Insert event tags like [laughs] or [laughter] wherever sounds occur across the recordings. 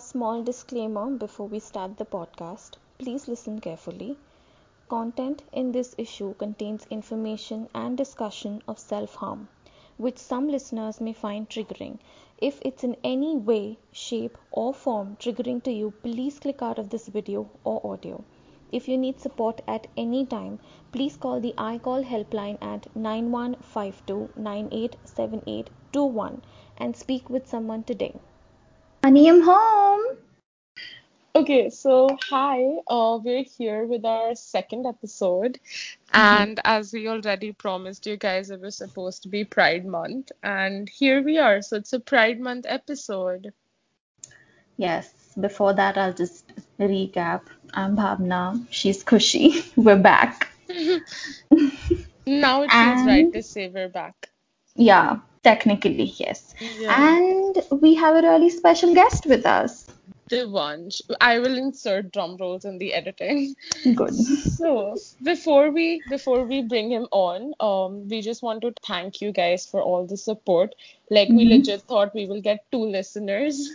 A small disclaimer before we start the podcast. Please listen carefully. Content in this issue contains information and discussion of self harm, which some listeners may find triggering. If it's in any way, shape, or form triggering to you, please click out of this video or audio. If you need support at any time, please call the iCall helpline at 9152 987821 and speak with someone today. Honey, I'm home. Okay, so hi, uh, we're here with our second episode, and as we already promised you guys, it was supposed to be Pride Month, and here we are. So it's a Pride Month episode. Yes, before that, I'll just recap. I'm Bhavna. She's Khushi. [laughs] We're back. [laughs] Now it feels right to say we're back. Yeah, technically, yes. Yeah. And we have a really special guest with us. Devansh. I will insert drum rolls in the editing. Good. So before we before we bring him on, um, we just want to thank you guys for all the support. Like we Mhm. legit thought we will get two listeners,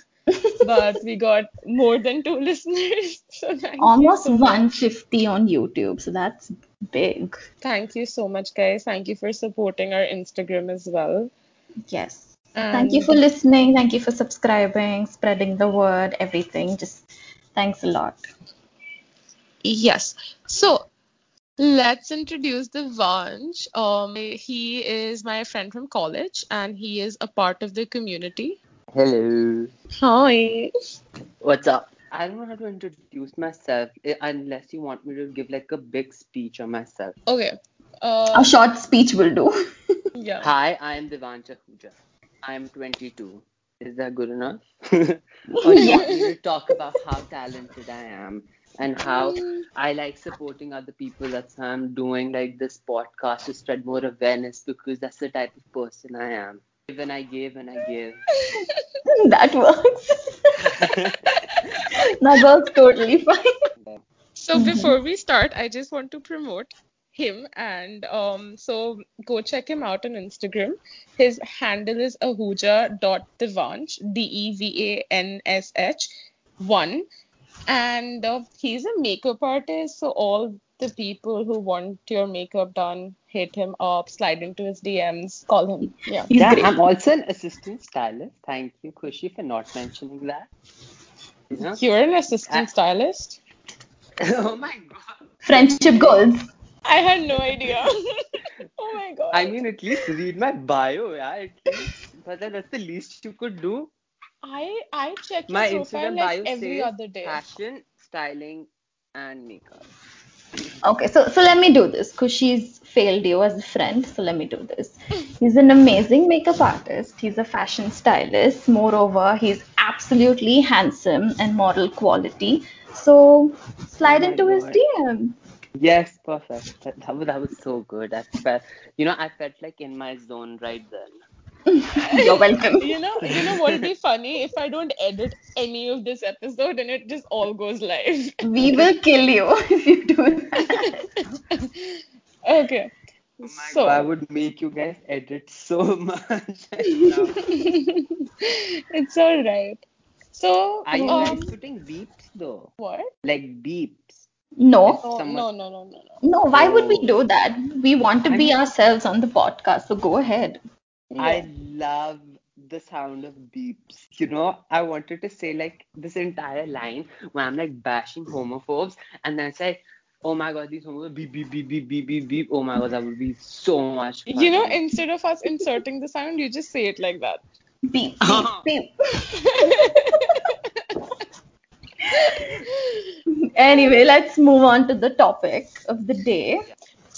but we got more than two [laughs] listeners. So Almost so much. 150 on YouTube, so that's big. Thank you so much, guys. Thank you for supporting our Instagram as well. Yes. Thank you for listening. Thank you for subscribing, spreading the word, everything. Just thanks a lot. Yes. So let's introduce Devansh. Um, he is my friend from college and he is a part of the community. Hello. Hi. What's up? I don't know how to introduce myself eh, unless you want me to give like a big speech on myself. Okay. Uh, A short speech will do. [laughs] yeah. Hi, I am Devansh Ahuja. I am 22. Is that good enough? [laughs] or you want me to talk about how talented I am and how I like supporting other people? That's why I'm doing like this podcast to spread more awareness because that's the type of person I am. Give and I give and I give. [laughs] that works. [laughs] that works totally fine. So Mhm. before we start, I just want to promote him and um so go check him out on Instagram. His handle is ahuja.devansh, D E V A N S H 1 and uh, he's a makeup artist so all the people who want your makeup done hit him up slide into his dms call him yeah He's yeah, great. I'm also an assistant stylist. Thank you, Khushi, for not mentioning that. You know? you're an assistant I- stylist [laughs] oh my god. Friendship goals. i had no idea [laughs] oh my god I mean, at least read my bio, yeah. At least, but then that's the least you could do. i i check My your profile Instagram like bio every says other day fashion, styling, and makeup. Okay, so so let me do this because she's failed you as a friend. So let me do this. He's an amazing makeup artist. He's a fashion stylist. Moreover, he's absolutely handsome and model quality. So slide Oh into his DM. Yes, perfect. [laughs] That, that, was, that was so good. I felt, you know, I felt like in my zone right then. [laughs] You're welcome. [laughs] you know you know what'll be funny if i don't edit any of this episode and it just all goes live We will kill you [laughs] if you do that. okay Oh so God, I would make you guys edit so much it's all right. So, Are you um, guys putting beeps though? what? Like beeps. No, Oh, Someone- no, no, no, no, no. no, why would we Oh. do that? We want to I be mean- ourselves on the podcast, so go ahead. I love the sound of beeps. You know, I wanted to say like this entire line where I'm like bashing homophobes and then say, oh my god, these homophobes beep beep beep beep beep beep beep. Oh my god, that would be so much fun. You know, instead of us inserting the sound, you just say it like that. Beep, beep, [laughs] beep. Anyway, let's move on to the topic of the day.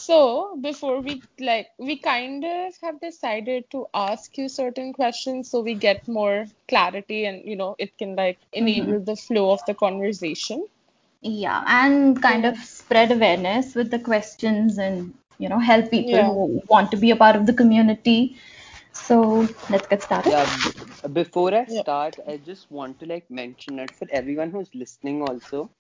So, before we like, we kind of have decided to ask you certain questions so we get more clarity and you know, it can like mm-hmm. enable the flow of the conversation. Yeah, and kind of spread awareness with the questions and, you know, help people Yeah. who want to be a part of the community. So let's get started. Yeah, b- before I Yeah. start, I just want to like mention it for everyone who's listening also.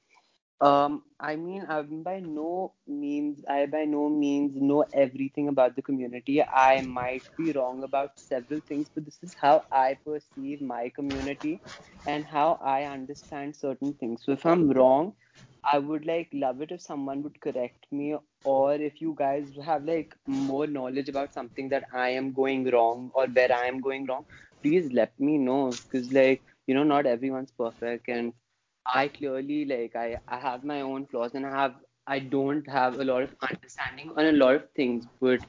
Um, I mean, I by no means, I by no means know everything about the community. I might be wrong about several things, but this is how I perceive my community and how I understand certain things. So if I'm wrong, I would like love it if someone would correct me, or if you guys have like more knowledge about something that I am going wrong or where I am going wrong, please let me know. Because like, you know, not everyone's perfect and I clearly like I I have my own flaws and I have I don't have a lot of understanding on a lot of things. But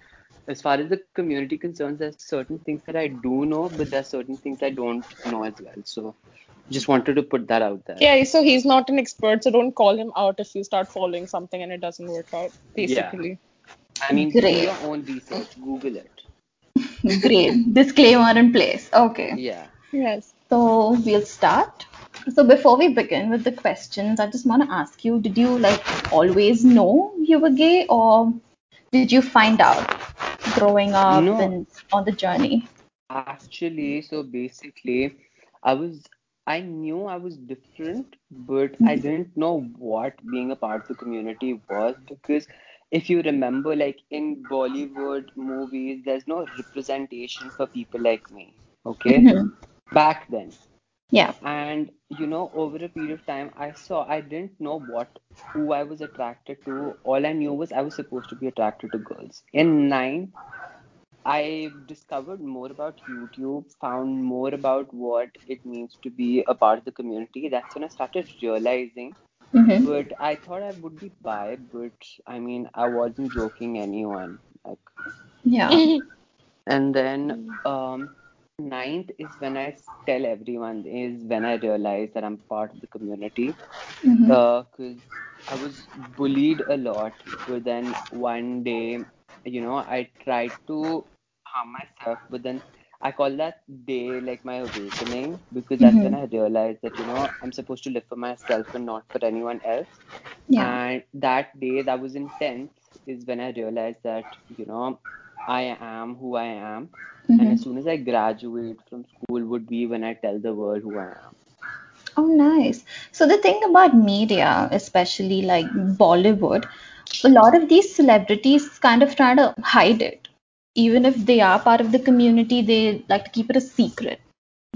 as far as the community concerns, there's certain things that I do know, but there's certain things I don't know as well. So just wanted to put that out there. Yeah, so he's not an expert, so don't call him out if you start following something and it doesn't work out, basically. Yeah. basically. I mean, do Great. your own research. Google it. [laughs] Great. Disclaimer in place. Okay. Yeah. Yes. So we'll start. So before we begin with the questions, I just want to ask you, did you like always know you were gay or did you find out growing up No. and on the journey? Actually, so basically, I was I knew I was different, but I didn't know what being a part of the community was because if you remember, like in Bollywood movies, there's no representation for people like me, okay? Mhm. Back then. Yeah. And you know, over a period of time, I saw I didn't know what who I was attracted to. All I knew was I was supposed to be attracted to girls. In nine, I discovered more about YouTube, found more about what it means to be a part of the community. That's when I started realizing. hmm But I thought I would be bi, but I mean, I wasn't joking anyone. Like, Yeah. and then um, ninth is when I tell everyone is when I realized that I'm part of the community. because I was bullied a lot. But then one day, you know, I tried to harm myself, but then I call that day like my awakening because that's when hmm I realized that, you know, I'm supposed to live for myself and not for anyone else. Yeah. And that day, that was intense is when I realized that, you know, I am who I am. And hmm as soon as I graduate from school would be when I tell the world who I am. Oh, nice. So the thing about media, especially like Bollywood, a lot of these celebrities kind of try to hide it. Even if they are part of the community, they like to keep it a secret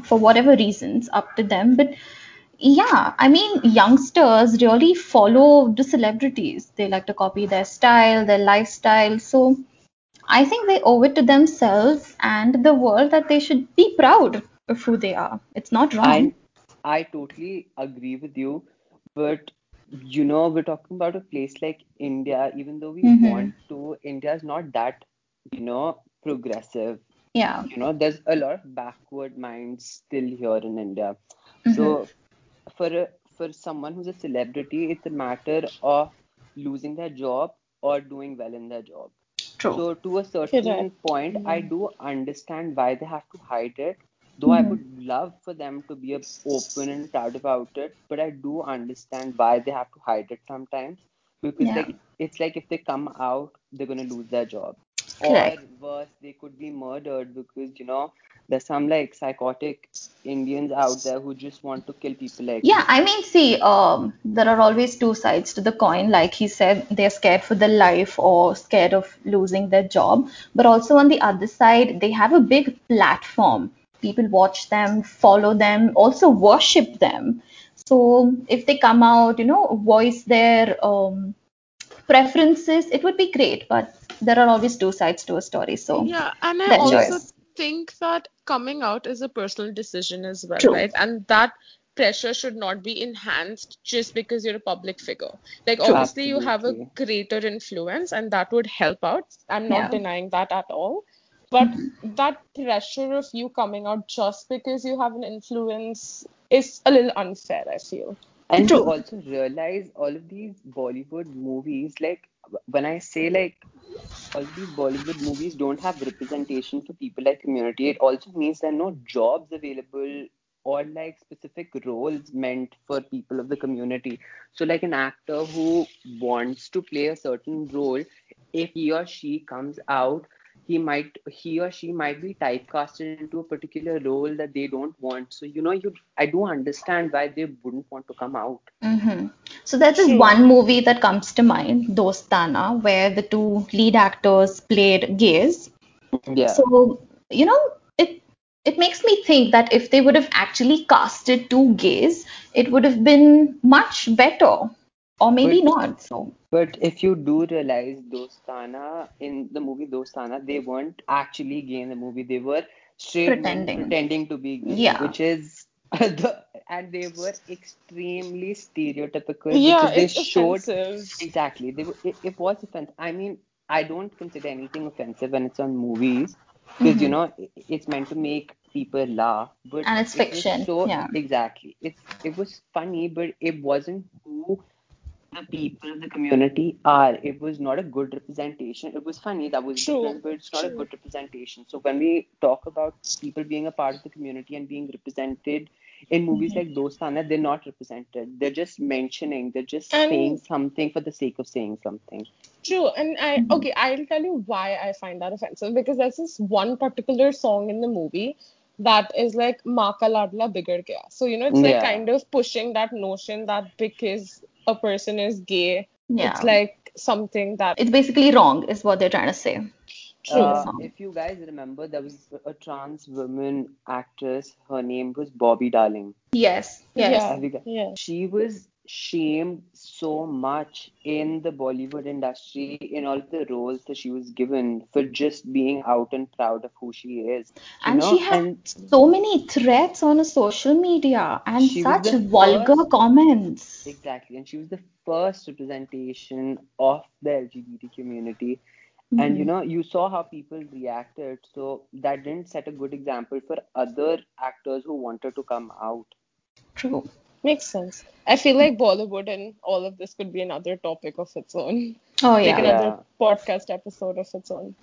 for whatever reasons, up to them. But yeah, I mean, youngsters really follow the celebrities. They like to copy their style, their lifestyle. So I think they owe it to themselves and the world that they should be proud of who they are. It's not wrong. I I totally agree with you, but you know, we're talking about a place like India, even though we hmm want to, India is not that, you know, progressive. Yeah. You know, there's a lot of backward minds still here in India. hmm So for a, for someone who's a celebrity, it's a matter of losing their job or doing well in their job. True. So to a Correct. certain point, I do understand why they have to hide it, though I hmm would love for them to be open and proud about it, but I do understand why they have to hide it sometimes because Yeah. like it's like if they come out, they're gonna lose their job. Or Correct. worse, they could be murdered because you know there's some like psychotic Indians out there who just want to kill people like Yeah. I mean, see, um, there are always two sides to the coin. Like he said, they're scared for their life or scared of losing their job. But also on the other side, they have a big platform. People watch them, follow them, also worship them. So if they come out, you know, voice their um, preferences, it would be great. But there are always two sides to a story. So Yeah, and I their also choice. think that coming out is a personal decision as well, True. right? And that pressure should not be enhanced just because you're a public figure. Like, True. obviously, you have a greater influence, and that would help out. I'm not Yeah. denying that at all. But mm-hmm. that pressure of you coming out just because you have an influence is a little unfair, I feel. And to also realize all of these Bollywood movies, like when I say like all these Bollywood movies don't have representation for people like community, it also means there are no jobs available or like specific roles meant for people of the community. So like an actor who wants to play a certain role, if he or she comes out, he might he or she might be typecasted into a particular role that they don't want so you know you i do understand why they wouldn't want to come out hmm So there's this one movie that comes to mind, Dostana, where the two lead actors played gays. yeah So, you know, it it makes me think that if they would have actually casted two gays, it would have been much better. Or maybe But- not. So, But if you do realize Dostana in the movie Dostana, they weren't actually gay in the movie. They were straight Pretending. pretending to be gay, Yeah. which is [laughs] the and they were extremely stereotypical Yeah, they it's showed offensive. exactly. They were, it, it was offensive. I mean, I don't consider anything offensive when it's on movies because you mm-hmm. know it, it's meant to make people laugh. But And it's it fiction, So yeah. exactly, it's it was funny, but it wasn't who the people of the community are. It was not a good representation. It was funny, that was True, different, but it's not a good representation. So when we talk about people being a part of the community and being represented in movies like mm-hmm. Dostana, they're not represented. They're just mentioning, they're just And- saying something for the sake of saying something. True, and I mm-hmm. okay, I'll tell you why I find that offensive because there's this one particular song in the movie that is like Maa Da Ladla Bigad Gaya. So you know, it's like Yeah. kind of pushing that notion that because a person is gay, yeah. it's like something that it's basically wrong, is what they're trying to say. true. Uh, if you guys remember, there was a trans woman actress. Her name was Bobby Darling. Yes, yes. Yeah, Have you got- yeah. She was shamed so much in the Bollywood industry in all the roles that she was given for just being out and proud of who she is. And know, she had and so many threats on social media and such vulgar first- comments. exactly, and she was the first representation of the LGBT community. And you Mhm. know, you saw how people reacted, so that didn't set a good example for other actors who wanted to come out. True. Makes sense. I feel like Bollywood and all of this could be another topic of its own, Oh like yeah. another podcast episode of its own.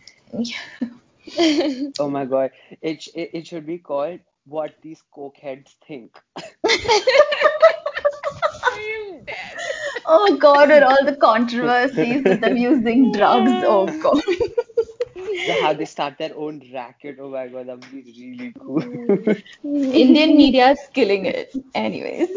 Oh my god, it, it, it should be called What These Cokeheads Think. I am dead. Oh God, and all the controversies with them using drugs. Oh God. [laughs] The- how they start their own racket. Oh my god, that would be really cool. [laughs] Indian media is killing it. Anyways,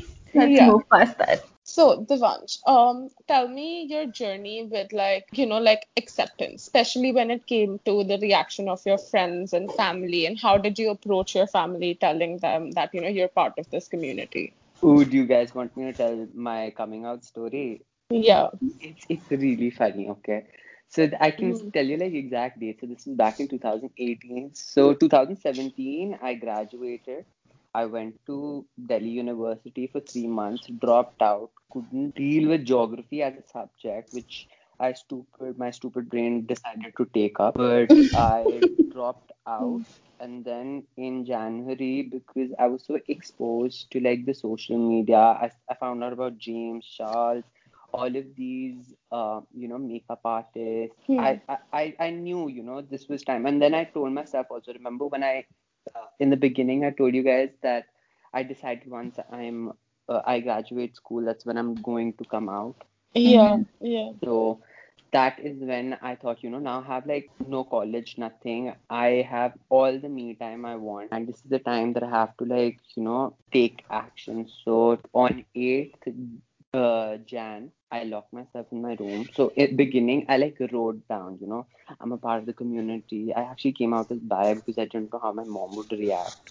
[laughs] let's Yeah. move past that. So, Devansh, um, tell me your journey with like, you know, like acceptance, especially when it came to the reaction of your friends and family, and how did you approach your family telling them that, you know, you're part of this community? Ooh, do you guys want me to tell my coming out story? Yeah. It's it's really funny, okay? So I can Mhm. tell you like exact date. So this was back in 2018. So 2017, I graduated. I went to Delhi University for three months, dropped out, couldn't deal with geography as a subject, which I stupid my stupid brain decided to take up. But [laughs] I dropped out and then in January because I was so exposed to like the social media, I, I found out about James Charles, all of these uh, you know makeup artists. Hmm. I, I I I knew you know this was time, and then I told myself also. Remember when I uh, in the beginning I told you guys that I decided once I'm uh, I graduate school, that's when I'm going to come out. Yeah. Yeah. So that is when I thought, you know, now I have like no college, nothing. I have all the me time I want, and this is the time that I have to like, you know, take action. So on 8th uh, Jan, I locked myself in my room. So in beginning, I like wrote down, you know, I'm a part of the community. I actually came out as bi because I didn't know how my mom would react.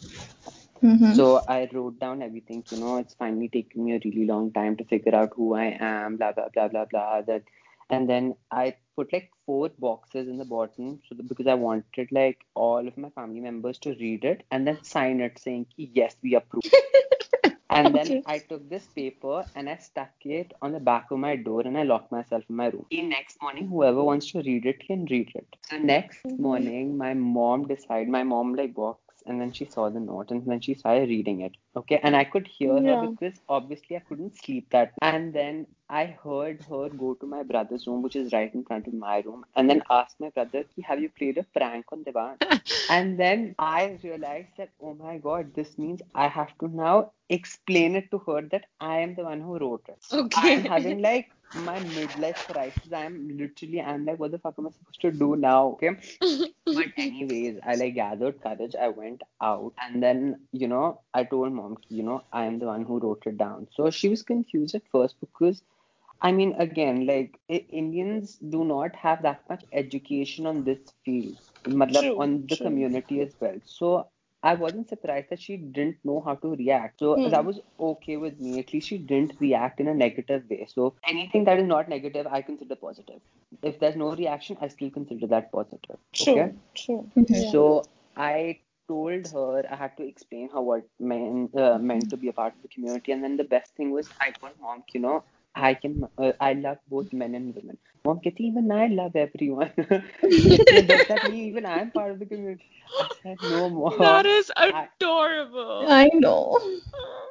Mhm. So I wrote down everything. You know, it's finally taken me a really long time to figure out who I am, blah blah blah blah blah. That, and then I put like four boxes in the bottom, so that, because I wanted like all of my family members to read it and then sign it saying yes, we approve. [laughs] And then I took this paper and I stuck it on the back of my door and I locked myself in my room. The next morning, whoever wants to read it can read it. So next mm-hmm. morning, my mom decided, my mom like walks and then she saw the note and then she started reading it. Okay. And I could hear Yeah. her because obviously I couldn't sleep that. And then I heard her go to my brother's room, which is right in front of my room, and then ask my brother, "Have you played a prank on Devan?" [laughs] and then I realized that, oh my god, this means I have to now explain it to her that I am the one who wrote it. Okay. I'm having like my midlife crisis. I'm literally, I'm like, what the fuck am I supposed to do now? Okay. [laughs] But anyways, I like gathered courage. I went out and then, you know, I told mom, you know, I am the one who wrote it down. So she was confused at first because I mean, again, like Indians do not have that much education on this field, matlab, True, on the true. community as well. So I wasn't surprised that she didn't know how to react. So Hmm. that was okay with me. At least she didn't react in a negative way. So anything that is not negative, I consider positive. If there's no reaction, I still consider that positive. True, Okay. true. Mhm. Yeah. So I told her I had to explain how what meant uh, meant to be a part of the community, and then the best thing was I told mom, you know, I can uh, I love both men and women. Mom gets even I love everyone. Does that mean even I am part of the community? I said no more. That is adorable. I, I know.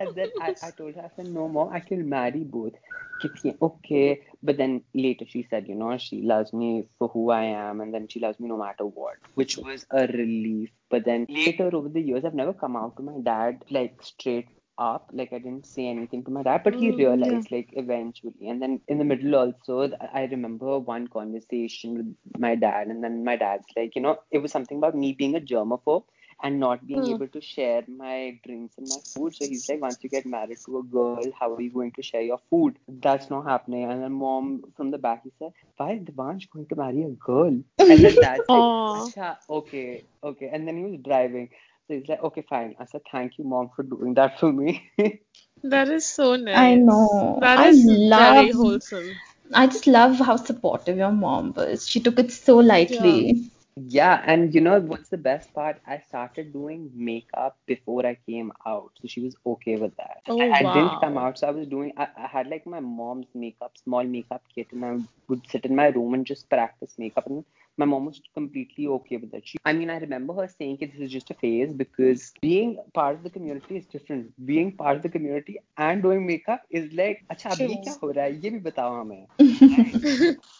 And then I, I told her I said no more. I can marry both. Kitty, okay, but then later she said you know she loves me for who I am and then she loves me no matter what, which was a relief. But then later over the years I've never come out to my dad like straight up. Like I didn't say anything to my dad, but he Mm, yeah. realized like eventually. And then in the middle also, I remember one conversation with my dad, and then my dad's like, you know, it was something about me being a germaphobe and not being Mm. able to share my drinks and my food. So he's like, once you get married to a girl, how are you going to share your food? That's not happening. And then mom from the back, he said, why is Devansh going to marry a girl? And then [laughs] dad's like. Okay, okay. And then he was driving. So he's like, okay, fine. I said, thank you, mom, for doing that for me. [laughs] That is so nice. I know. That I is very wholesome. I just love how supportive your mom was. She took it so lightly. Yeah, and you know what's the best part? I started doing makeup before I came out, so she was okay with that. Oh, I, I didn't come out, so I was doing. I, I had like my mom's makeup, small makeup kit, and I would sit in my room and just practice makeup. And my mom was completely okay with it. She, I mean, I remember her saying that this is just a phase because being part of the community is different. Being part of the community and doing makeup is like, अच्छा अब ये True. क्या हो रहा है? ये भी बताओ हमें.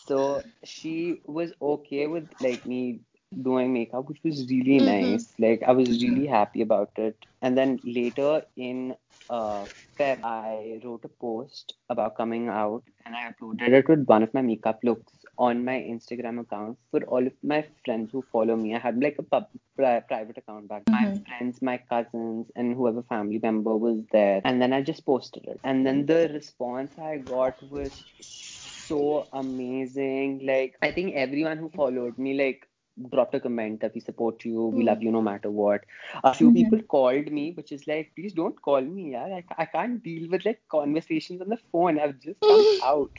So she was okay with like me doing makeup, which was really Mhm. nice. Like I was really happy about it. And then later in uh, Feb, I wrote a post about coming out, and I uploaded it with one of my makeup looks on my Instagram account for all of my friends who follow me. I had like a pub, pri- private account back. My Mhm. friends, my cousins, and whoever family member was there. And then I just posted it. And then the response I got was so amazing. Like I think everyone who followed me like dropped a comment that we support you, we Hmm. love you no matter what. A few Mhm. people called me, which is like, please don't call me, yeah. I, I can't deal with like conversations on the phone. I've just come [laughs] out.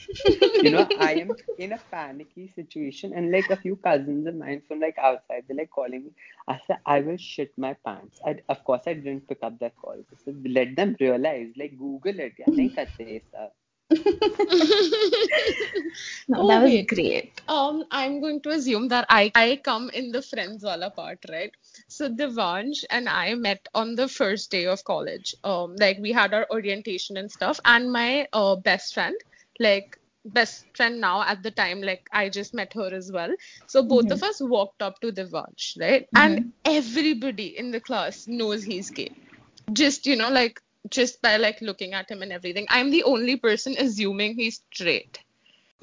You know, I am in a panicky situation, and like a few cousins of mine from like outside, they're like calling me. I said, I will shit my pants. I, of course, I didn't pick up their calls. I said, let them realize, like, Google it. Yeah, nahi karte. No, Oh, that was wait. great. Um, I'm going to assume that I, I come in the friends wala part, right? So Devansh and I met on the first day of college. Um, like we had our orientation and stuff, and my uh, best friend, like best friend now at the time, like I just met her as well. So both of us walked up to Devansh, right? And everybody in the class knows he's gay. Just you know, like just by like looking at him and everything. I'm the only person assuming he's straight.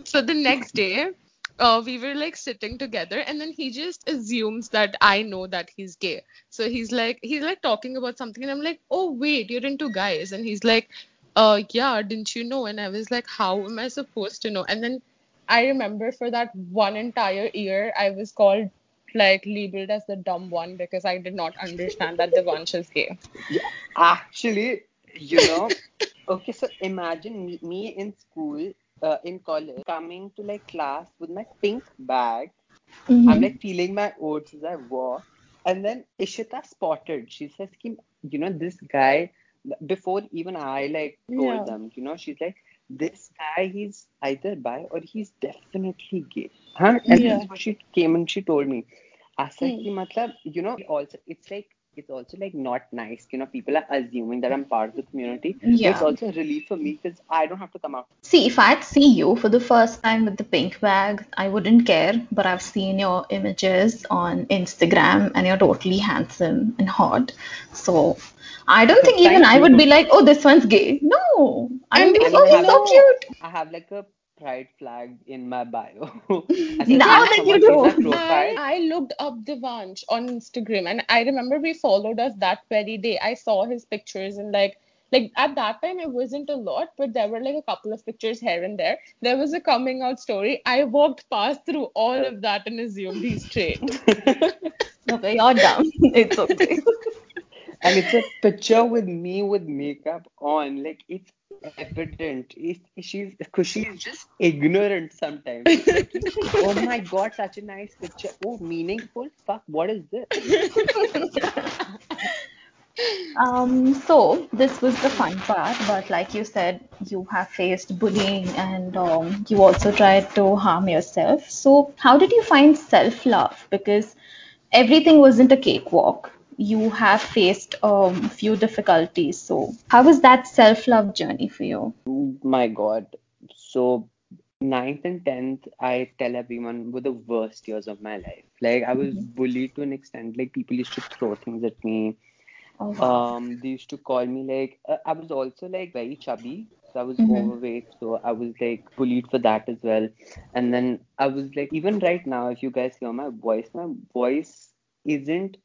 So the next day, uh, we were like sitting together, and then he just assumes that I know that he's gay. So he's like, he's like talking about something, and I'm like, oh wait, you're into guys, and he's like, uh, yeah, didn't you know? And I was like, how am I supposed to know? And then I remember for that one entire year, I was called like labeled as the dumb one because I did not understand that the Devansh is gay. Yeah, actually, you know, [laughs] okay, so imagine me, me in school, uh, in college, coming to like class with my pink bag. Mhm. I'm like feeling my oats as I walk. And then Ishita spotted. She says, Kim, you know, this guy, before even I like told Yeah. them, you know, she's like, this guy, he's either bi or he's definitely gay. Huh? And Yeah. this is what she came and she told me. I said, Hmm. ki, matlab, you know, also, it's like it's also like not nice. You know, people are assuming that I'm part of the community. But it's also a relief for me because I don't have to come out. See, if I'd see you for the first time with the pink bag, I wouldn't care. But I've seen your images on Instagram and you're totally handsome and hot. So I don't think even I would be like, oh, this one's gay. No. I'm like, oh, he's so cute. I have like a pride flag in my bio. [laughs] Now that you do. I, I looked up Devansh on Instagram and I remember we followed us that very day. I saw his pictures and like like at that time it wasn't a lot, but there were like a couple of pictures here and there. There was a coming out story. I walked past through all of that and assumed he's straight. [laughs] Okay, you're dumb. [laughs] It's okay. and it's a picture with me with makeup on. Like it's evident. It's, she's because she's just ignorant sometimes. Like, [laughs] oh my god, such a nice picture. Oh, meaningful. Fuck, what is this? Um, so this was the fun part, but like you said, you have faced bullying and um, you also tried to harm yourself. So how did you find self-love? Because everything wasn't a cakewalk. You have faced um, few difficulties. So how was that self-love journey for you? Oh my god. So ninth and tenth, I tell everyone were the worst years of my life. Like I was bullied to an extent. Like people used to throw things at me. Oh wow. Um, they used to call me like uh, I was also like very chubby, so I was Mhm. overweight, so I was like bullied for that as well. And then I was like, even right now, if you guys hear my voice, my voice isn't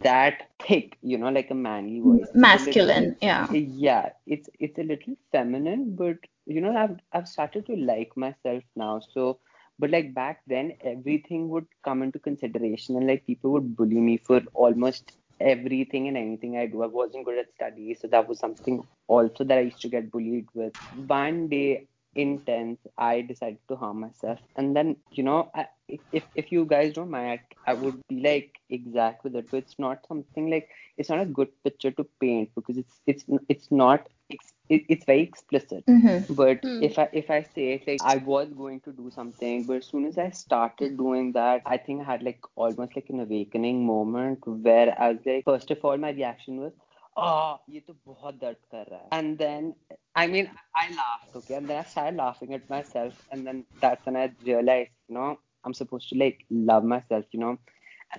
that thick, you know, like a manly voice. Masculine, little, yeah. yeah, it's it's a little feminine, but you know, I've I've started to like myself now. So, but like back then, everything would come into consideration, and like people would bully me for almost everything and anything I do. I wasn't good at studies, so that was something also that I used to get bullied with. One day in 10th, I decided to harm myself. And then, you know, I, if, if you guys don't mind, I, I would be like exact with it, but it's not something like, it's not a good picture to paint because it's, it's, it's not, it's, it, it's very explicit. Mm-hmm. But Hmm. if I if I say it like I was going to do something, but as soon as I started doing that, I think I had like almost like an awakening moment where I was like, first of all, my reaction was, oh, ये तो बहुत दर्द कर रहा है. And then, I mean, I laughed, okay, and then I started laughing at myself, and then that's when I realized, you know, I'm supposed to like love myself, you know.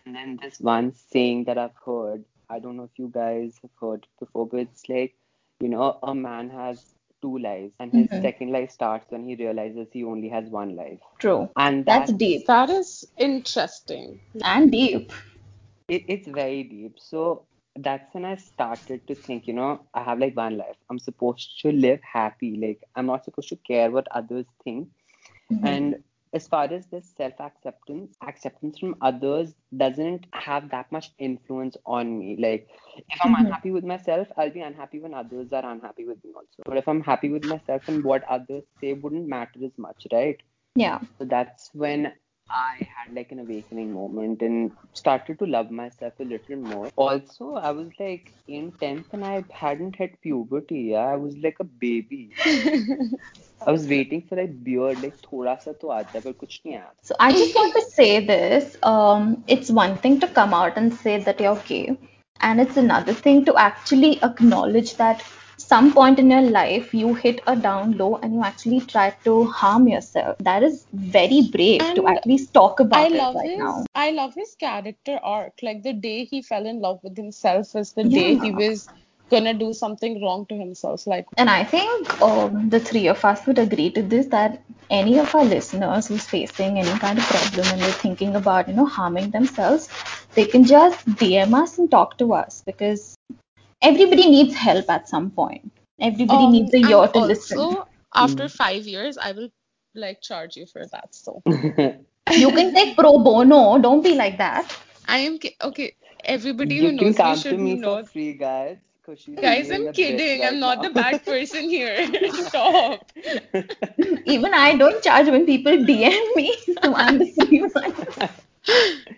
And then this one saying that I've heard, I don't know if you guys have heard before, but it's like, you know, a man has two lives, and his Mhm. second life starts when he realizes he only has one life. True. And That's that's, deep That is interesting. and deep. it, it's very deep. So that's when I started to think, you know, I have like one life. I'm supposed to live happy. Like, I'm not supposed to care what others think. Mhm. And as far as this self acceptance, acceptance from others doesn't have that much influence on me. Like, if I'm Mhm. unhappy with myself, I'll be unhappy when others are unhappy with me also. But if I'm happy with myself and what others say wouldn't matter as much, right? Yeah. So that's when I had like an awakening moment and started to love myself a little more. Also, I was like in 10th and I hadn't hit puberty. Yeah, I was like a baby. [laughs] I was waiting for like beard, like thoda sa to aata, but kuch nahi aata. So I just want to say this. Um, it's one thing to come out and say that you're gay, and it's another thing to actually acknowledge that some point in your life you hit a down low and you actually try to harm yourself. That is very brave to at least talk I about it love right his now. I love his character arc. Like the day he fell in love with himself is the day he was gonna do something wrong to himself. Like And I think um, the three of us would agree to this that any of our listeners who's facing any kind of problem and they're thinking about, you know, harming themselves, they can just DM us and talk to us because everybody needs help at some point. Everybody um needs a and ear to listen. also after five years I will like charge you for that. So [laughs] You can take pro bono. Don't be like that. I am ki- okay. Everybody who you can knows me come to should me know. for free, guys. Guys, I'm a bitch kidding. I'm right not the bad [laughs] person here. [laughs] Stop. Even I don't charge when people DM me, so I'm the free one.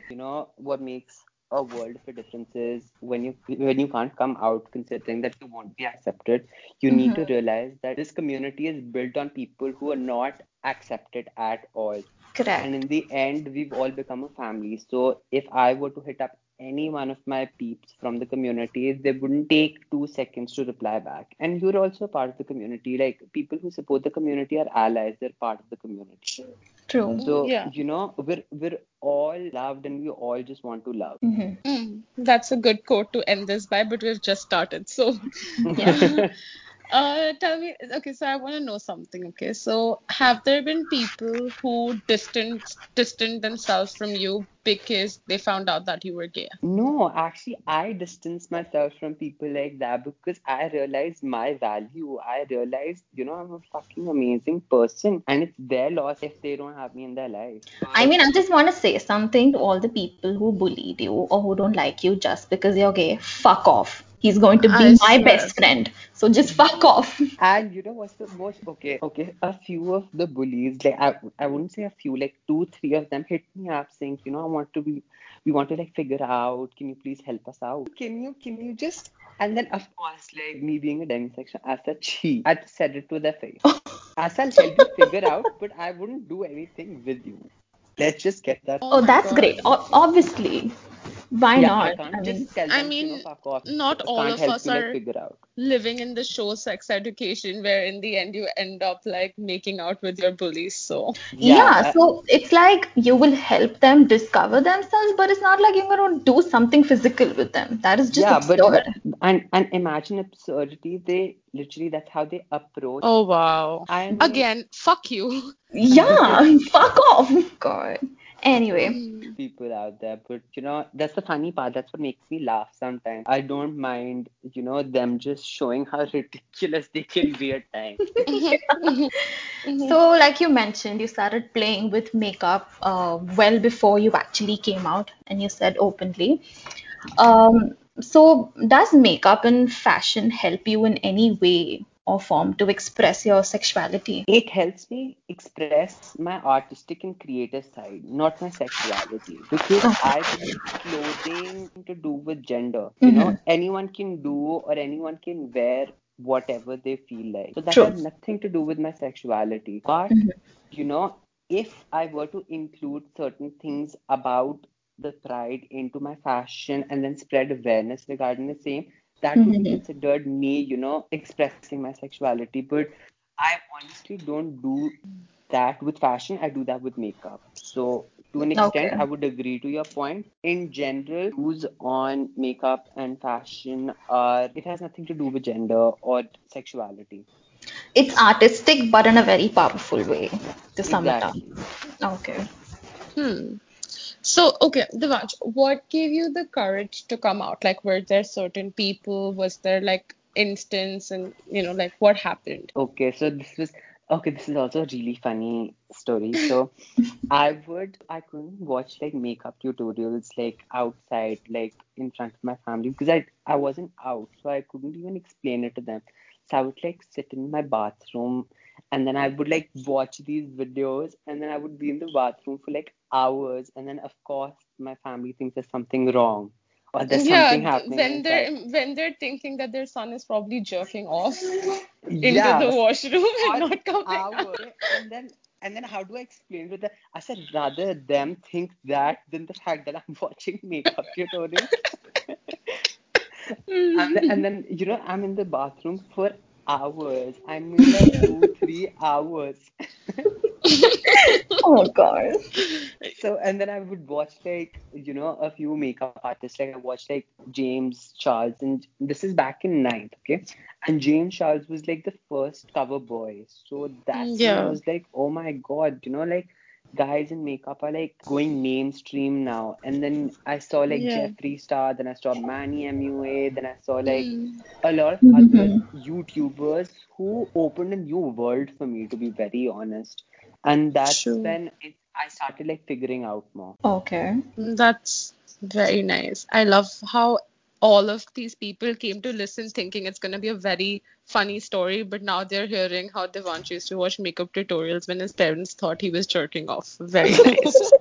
you know what makes a world of a difference is when you when you can't come out considering that you won't be accepted you need to mm-hmm. realize that this community is built on people who are not accepted at all Correct. And in the end, we've all become a family. So if I were to hit up any one of my peeps from the community, they wouldn't take two seconds to reply back. And you're also part of the community. Like people who support the community are allies, they're part of the community. True. So Yeah. you know, we're we're all loved and we all just want to love. Mhm. Mm, that's a good quote to end this by, but we've just started. So, [laughs] Yeah. [laughs] uh, tell me, okay, so I want to know something, okay? So, have there been people who distanced distanced themselves from you because they found out that you were gay? No, actually, I distance myself from people like that because I realized my value. I realized, you know, I'm a fucking amazing person, and it's their loss if they don't have me in their life. I mean, I just want to say something to all the people who bullied you or who don't like you just because you're gay. Fuck off. He's going to be I my swear. best friend. So just fuck off. [laughs] And you know what's the most okay? Okay, a few of the bullies, like I, I wouldn't say a few, like two, three of them hit me up saying, you know, I want to be, we want to like figure out. Can you please help us out? Can you, can you just? And then of course, like me being a demisexual, I said, she, I said it to their face. [laughs] I said, help you figure out, but I wouldn't do anything with you. Let's just get that. Oh Oh, that's God. great. O- obviously. Why yeah, not? I can't I mean, just tell I them, you know, mean, fuck off. not all of us you are figure out. living in the show sex education where in the end you end up like making out with your bullies. So, yeah, I- so it's like you will help them discover themselves, but it's not like you're going to do something physical with them. That is just yeah, absurd. but and and imagine absurdity. They literally that's how they approach. oh wow. I mean, Again, fuck you. Yeah, [laughs] fuck off. God. Anyway, people out there, but you know that's the funny part. That's what makes me laugh sometimes. I don't mind, you know, them just showing how [laughs] ridiculous they can be at times. [laughs] so like you mentioned, you started playing with makeup uh, well before you actually came out, and you said openly. Um, so does makeup and fashion help you in any way or form to express your sexuality? It helps me express my artistic and creative side, not my sexuality, because I believe clothing to do with gender. You know, mm-hmm. anyone can do or anyone can wear whatever they feel like. So that True. has nothing to do with my sexuality. But mm-hmm. you know, if I were to include certain things about the pride into my fashion and then spread awareness regarding the same, that would be considered me, you know, expressing my sexuality. But I honestly don't do that with fashion. I do that with makeup. So to an extent, Okay. I would agree to your point. In general, views on makeup and fashion are it has nothing to do with gender or sexuality. It's artistic, but in a very powerful way, to sum Exactly. it up. Okay. Hmm. So, okay, Devansh, what gave you the courage to come out? Like, were there certain people? Was there like instance and you know, like what happened? Okay, so this was okay. This is also a really funny story. So [laughs] I would I couldn't watch like makeup tutorials like outside, like in front of my family because I I wasn't out, so I couldn't even explain it to them. So I would like sit in my bathroom and then I would like watch these videos and then I would be in the bathroom for like hours and then of course my family thinks there's something wrong or there's yeah, something th- happening when they're when they're thinking that their son is probably jerking off [laughs] into Yeah, the washroom and or not coming hour out. and then and then how do I explain to them? I said rather them think that than the fact that I'm [laughs] watching makeup tutorials. [laughs] Hmm. and, then, and then you know I'm in the bathroom for hours. I mean like two, three hours. Oh God. So and then I would watch like you know a few makeup artists. Like I watched like James Charles, and this is back in ninth, okay. And James Charles was like the first cover boy. So that Yeah. was like, oh my god, you know, like guys in makeup are like going mainstream now. And then I saw like Yeah. Jeffree Star, then I saw Manny MUA, then I saw like Mm. a lot of other YouTubers who opened a new world for me, to be very honest. And that's True. when it, I started like figuring out more. Okay. That's very nice. I love how all of these people came to listen thinking it's going to be a very funny story, but now they're hearing how Devansh used to watch makeup tutorials when his parents thought he was jerking off. Very [laughs] nice.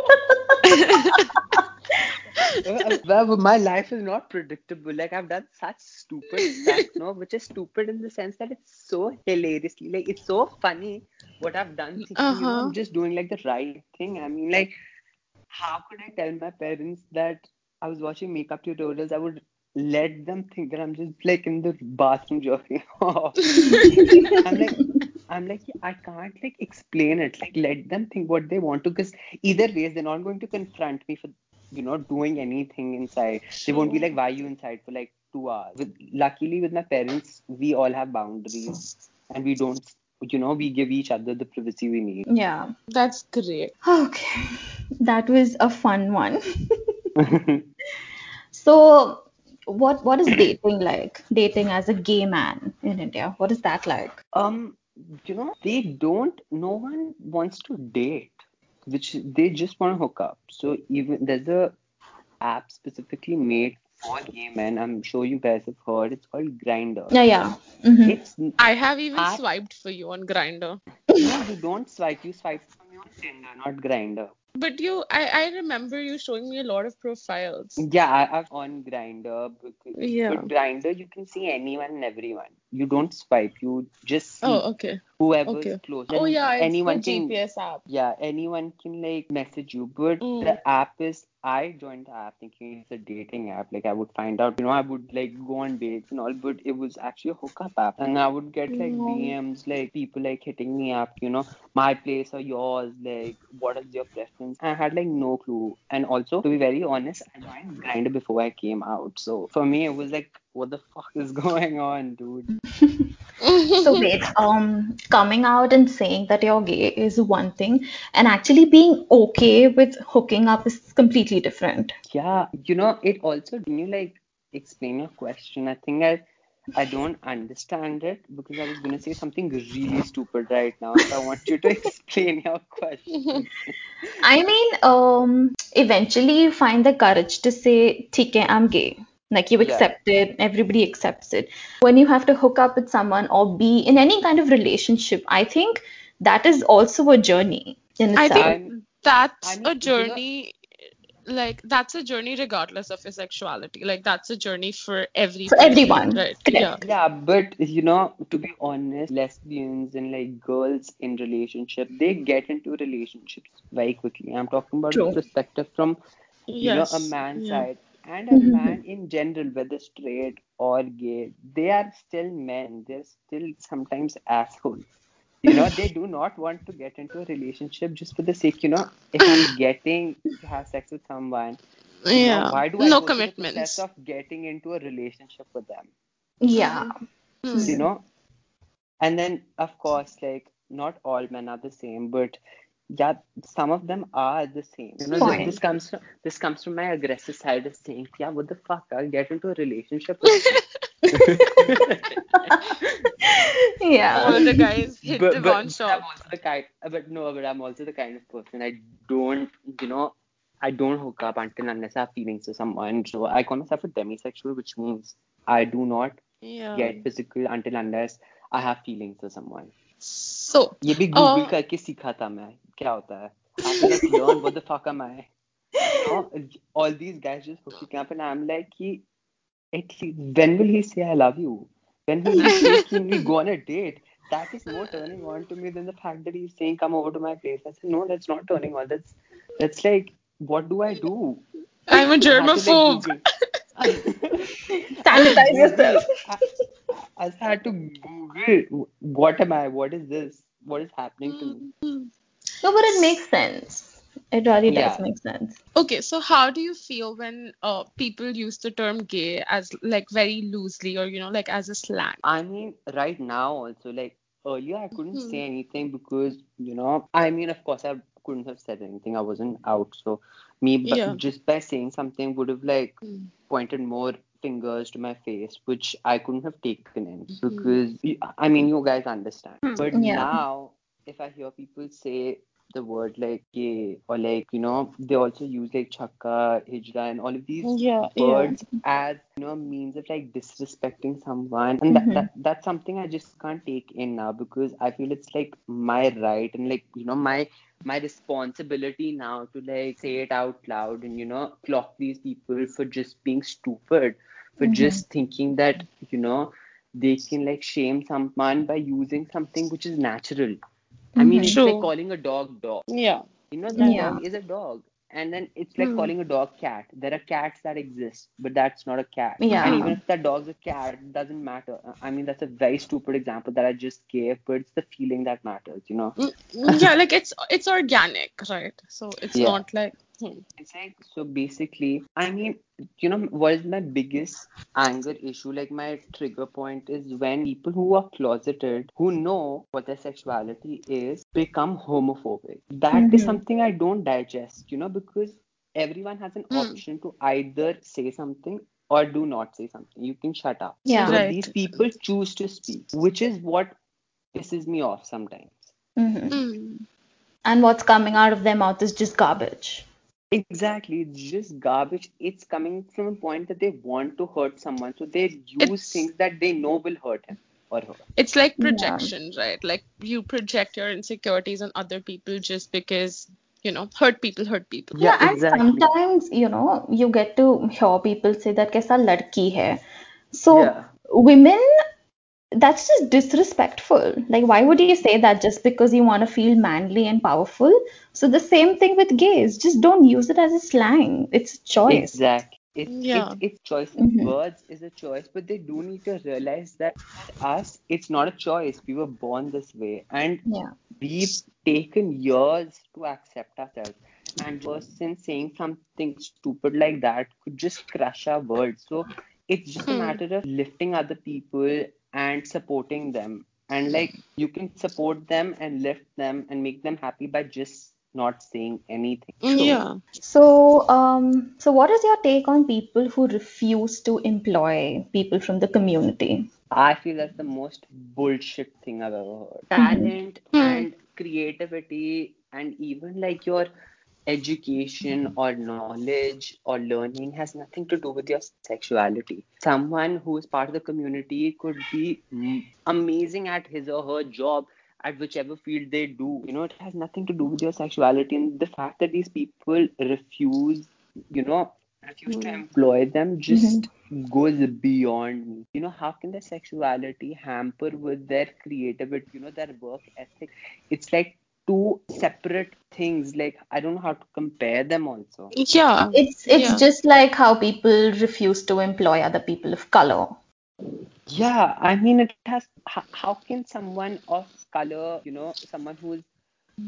Well, my life is not predictable. Like I've done such stupid stuff, no, which is stupid in the sense that it's so hilariously like it's so funny, what I've done, thinking, you know, Uh-huh. I'm just doing like the right thing. I mean, like, how could I tell my parents that I was watching makeup tutorials? I would let them think that I'm just like in the bathroom jerking off. [laughs] I'm like, I'm like, I can't like explain it. Like, let them think what they want to, because either ways, they're not going to confront me for, you know, doing anything inside. They won't be like, why are you inside for like two hours? With luckily with my parents, we all have boundaries, and we don't, you know, we give each other the privacy we need. Yeah. That's great. Okay. That was a fun one. [laughs] So, what what is dating like? Dating as a gay man in India. What is that like? um, you know, they don't. No one wants to date, which they just want to hook up. So even there's a app specifically made for gay men. I'm sure you guys have heard. It's called Grindr. Yeah, yeah. hmm It's I have even I- swiped for you on Grindr. no, you don't swipe. You swipe from your Tinder, not Grindr. But you, I, I remember you showing me a lot of profiles. Yeah, I, I've on Grindr. Yeah. But Grindr, you can see anyone and everyone. You don't swipe. You just see Oh, okay. whoever's okay. close. Oh yeah, it's anyone can. GPS app. Yeah, anyone can like message you, but Mm. the app is. I joined the app thinking it's a dating app. Like I would find out, you know, I would like go on dates and all, but it was actually a hookup app, and I would get like No. DMs, like people like hitting me up, you know, my place or yours, like what is your preference? I had like no clue, and also to be very honest, I joined Grindr before I came out, so for me it was like, what the fuck is going on, dude? so wait, um, coming out and saying that you're gay is one thing, and actually being okay with hooking up is completely different. Yeah, you know, it also can you like explain your question? I think I I don't understand it because I was gonna say something really stupid right now. So I want you to [laughs] explain your question. I mean, um, eventually you find the courage to say, "Okay, I'm gay." Like you Yeah. accept it, everybody accepts it. When you have to hook up with someone or be in any kind of relationship, I think that is also a journey in I think that's a journey. Like that's a journey regardless of your sexuality. Like that's a journey for every For everyone, right? correct. Yeah. Yeah, but you know, to be honest, lesbians and like girls in relationship, they get into relationships very quickly. I'm talking about True. the perspective from you know a Yes. man's Yeah. side and a Mhm. man in general whether straight or gay they are still men they're still sometimes assholes you know they do not want to get into a relationship just for the sake you know if i'm getting to have sex with someone you know, Yeah. why do i no go through the commitments. of getting into a relationship with them Yeah. Hmm. you know and then of course like not all men are the same but yeah some of them are the same you know this, this comes from this comes from my aggressive side of saying yeah what the fuck i'll get into a relationship with [laughs] Yeah. All the guys hit but, the but, one but shot. I'm also the kind but no but I'm also the kind of person I don't you know I don't hook up until unless I have feelings for someone so I call myself a demisexual which means I do not Yeah. get physical until unless I have feelings for someone so, ये भी Google uh, करके सीखा था मैं क्या होता है? जर्मोफोब [laughs] I, I just had to Google what am I? What is this? What is happening to me? No, but it makes sense. It really does Yeah. make sense. Okay, so how do you feel when uh, people use the term gay as like very loosely or you know like as a slang? I mean, right now also, like earlier, I couldn't Mhm. say anything because, you know, I mean, of course, I couldn't have said anything. I wasn't out. So, me, but Yeah. just by saying something would have, like, Mm. pointed more fingers to my face, which I couldn't have taken in Mhm. because, I mean, you guys understand. But Yeah. now, if I hear people say the word like gay or like, you know, they also use like chakka, hijra, and all of these Yeah, yeah. words as you know means of like disrespecting someone and that, Mhm. that that's something i just can't take in now because i feel it's like my right and like you know my my responsibility now to like say it out loud and you know clock these people for just being stupid for Mhm. just thinking that you know they can like shame someone by using something which is natural I mean, Mhm. it's True. like calling a dog dog. Yeah. You know, that Yeah. dog is a dog. And then it's like Hmm. calling a dog cat. There are cats that exist, but that's not a cat. Yeah. And even if that dog's a cat, it doesn't matter. I mean, that's a very stupid example that I just gave, but it's the feeling that matters, you know? Mm, yeah, like it's it's organic, right? So it's Yeah. not like hmm. It's like, so basically, I mean, you know, what is my biggest anger issue? Like, my trigger point is when people who are closeted, who know what their sexuality is, become homophobic. That is Mhm. something I don't digest, you know, because everyone has an Hmm. option to either say something or do not say something. You can shut up. Yeah. But Right. these people choose to speak, which is what pisses me off sometimes. Mhm. Mm. And what's coming out of their mouth is just garbage. Exactly, it's just garbage. It's coming from a point that they want to hurt someone, so they use It's- things that they know will hurt him or her. It's like Yeah. projection, right? Like you project your insecurities on other people just because, you know, hurt people hurt people. Yeah, and exactly. sometimes, you know, you get to hear people say that kaisa ladki hai. So Yeah. women, that's just disrespectful. Like, why would you say that just because you want to feel manly and powerful? So the same thing with gays. Just don't use it as a slang. It's a choice. Exactly. It's Yeah. it's it's choice. Mhm. Words is a choice, but they do need to realize that us, it's not a choice. We were born this way, and Yeah. we've taken years to accept ourselves. And person saying something stupid like that could just crush our world. So it's just a Hmm. matter of lifting other people and supporting them. And like you can support them and lift them and make them happy by just not saying anything. Yeah. So, um, so what is your take on people who refuse to employ people from the community? I feel that's the most bullshit thing I've ever heard. Talent Hmm. and creativity and even like your education or knowledge or learning has nothing to do with your sexuality. Someone who is part of the community could be amazing at his or her job at whichever field they do. You know, it has nothing to do with your sexuality. And the fact that these people refuse, you know, refuse to employ them mm-hmm. just goes beyond me. You know, how can their sexuality hamper with their creativity, you know, their work ethic? It's like two separate things. Like, I don't know how to compare them also. Yeah. It's it's Yeah. just like how people refuse to employ other people of color. Yeah, I mean, it has. How, how can someone of color, you know, someone who is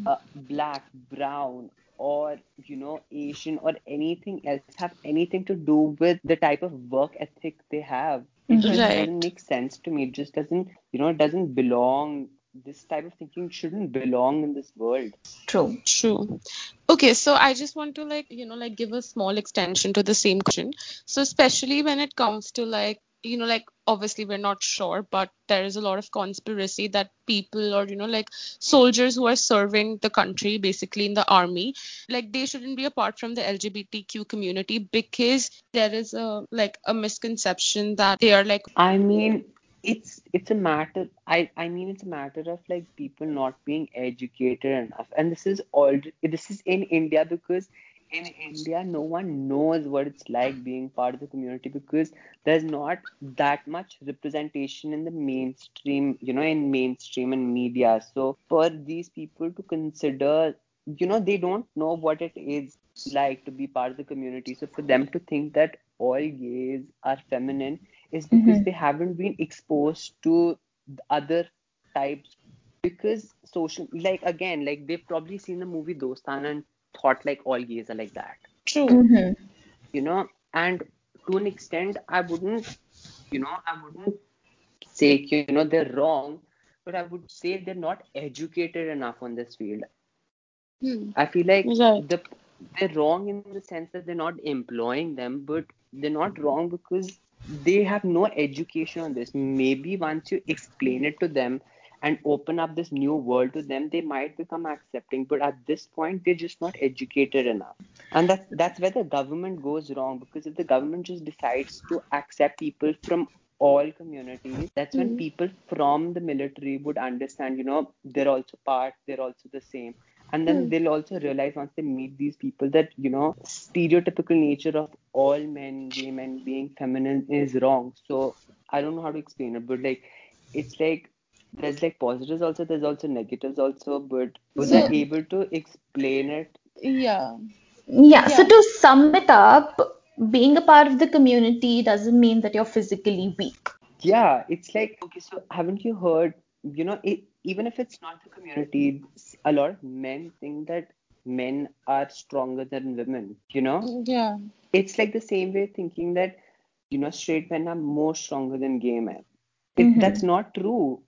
uh, black, brown, or you know, Asian, or anything else have anything to do with the type of work ethic they have? It just Right. doesn't make sense to me. It just doesn't, you know, it doesn't belong. This type of thinking shouldn't belong in this world. True. True. Okay, so I just want to like, you know, like give a small extension to the same question. So especially when it comes to like, you know, like obviously we're not sure, but there is a lot of conspiracy that people or, you know, like soldiers who are serving the country basically in the army, like they shouldn't be apart from the LGBTQ community because there is a like a misconception that they are like I mean, it's it's a matter. I I mean, it's a matter of like people not being educated enough, and this is all. This is in India because in India, no one knows what it's like being part of the community because there's not that much representation in the mainstream, you know, in mainstream and media. So for these people to consider, you know, they don't know what it is like to be part of the community. So for them to think that all gays are feminine is because Mhm. they haven't been exposed to other types because social like again like they've probably seen the movie Dostana and thought like all gays are like that true. hmm you know and to an extent I wouldn't you know I wouldn't say you know they're wrong but I would say they're not educated enough on this field Hmm. I feel like Right. the they're wrong in the sense that they're not employing them, but they're not wrong because they have no education on this. Maybe once you explain it to them and open up this new world to them, they might become accepting. But at this point, they're just not educated enough. And that's that's where the government goes wrong because if the government just decides to accept people from all communities, that's when Hmm. people from the military would understand, you know, they're also part, they're also the same and then Hmm. they'll also realize once they meet these people that you know stereotypical nature of all men gay men being feminine is wrong so i don't know how to explain it but like it's like there's like positives also, there's also negatives also, but was So- I able to explain it? Yeah. Yeah, so to sum it up, being a part of the community doesn't mean that you're physically weak. Yeah, it's like, okay, so haven't you heard, you know, it, even if it's not the community, a lot of men think that men are stronger than women, you know? Yeah. It's like the same way thinking that, you know, straight men are more stronger than gay men. It, Mhm. That's not true.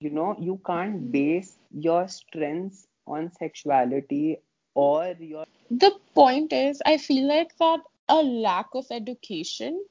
You know, you can't base your strengths on sexuality or your The point is, I feel like that a lack of education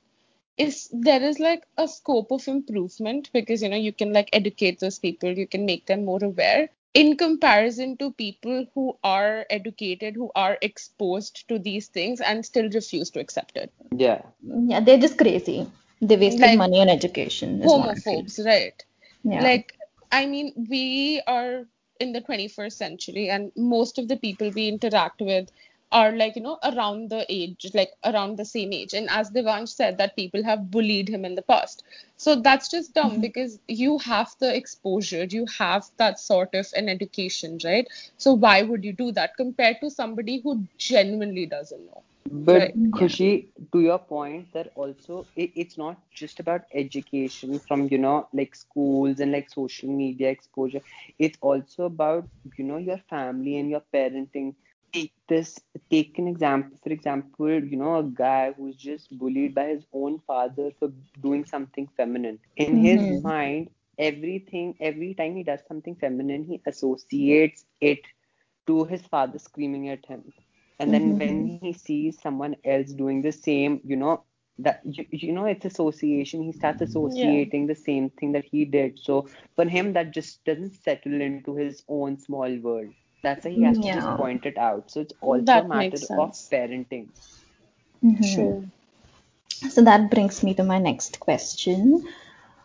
is there is like a scope of improvement because you know you can like educate those people, you can make them more aware in comparison to people who are educated, who are exposed to these things and still refuse to accept it. yeah. Yeah, they're just crazy. They wasted Like money on education, is what I feel. Homophobes, right? Yeah. Like, I mean, we are in the 21st century, and most of the people we interact with are like, you know, around the age, like around the same age. And as Devansh said, that people have bullied him in the past. So that's just dumb mm-hmm. because you have the exposure, you have that sort of an education, right? So why would you do that compared to somebody who genuinely doesn't know? But Right. Khushi, to your point, that also it, it's not just about education from you know like schools and like social media exposure. It's also about you know your family and your parenting. Take this, take an example. For example, you know a guy who's just bullied by his own father for doing something feminine. In his Mhm. mind, everything, every time he does something feminine, he associates it to his father screaming at him and then when he sees someone else doing the same you know that you, you know it's association he starts associating the same thing that he did so for him that just doesn't settle into his own small world that's why he has to just point it out so it's also a matter of sense. parenting Mhm. True. So that brings me to my next question.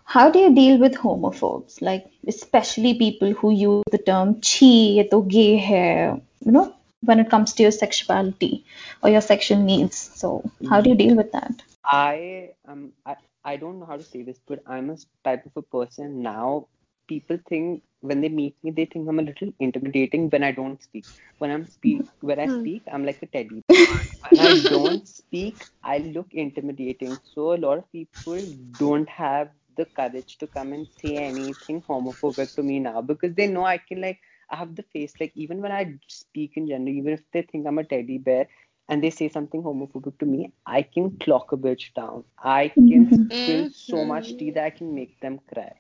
How do you deal with homophobes? Like, especially people who use the term chi, ye to gay hai, you know, when it comes to your sexuality or your sexual needs. So, how do you deal with that? I um I, I don't know how to say this, but I'm a type of a person now. People think when they meet me, they think I'm a little intimidating when I don't speak. When I'm speak when I Hmm. speak, I'm like a teddy. Bear. [laughs] When I don't speak, I look intimidating. So a lot of people don't have the courage to come and say anything homophobic to me now because they know I can like I have the face like even when I speak in general, even if they think I'm a teddy bear, and they say something homophobic to me, I can clock a bitch down. I can spill so much tea that I can make them cry.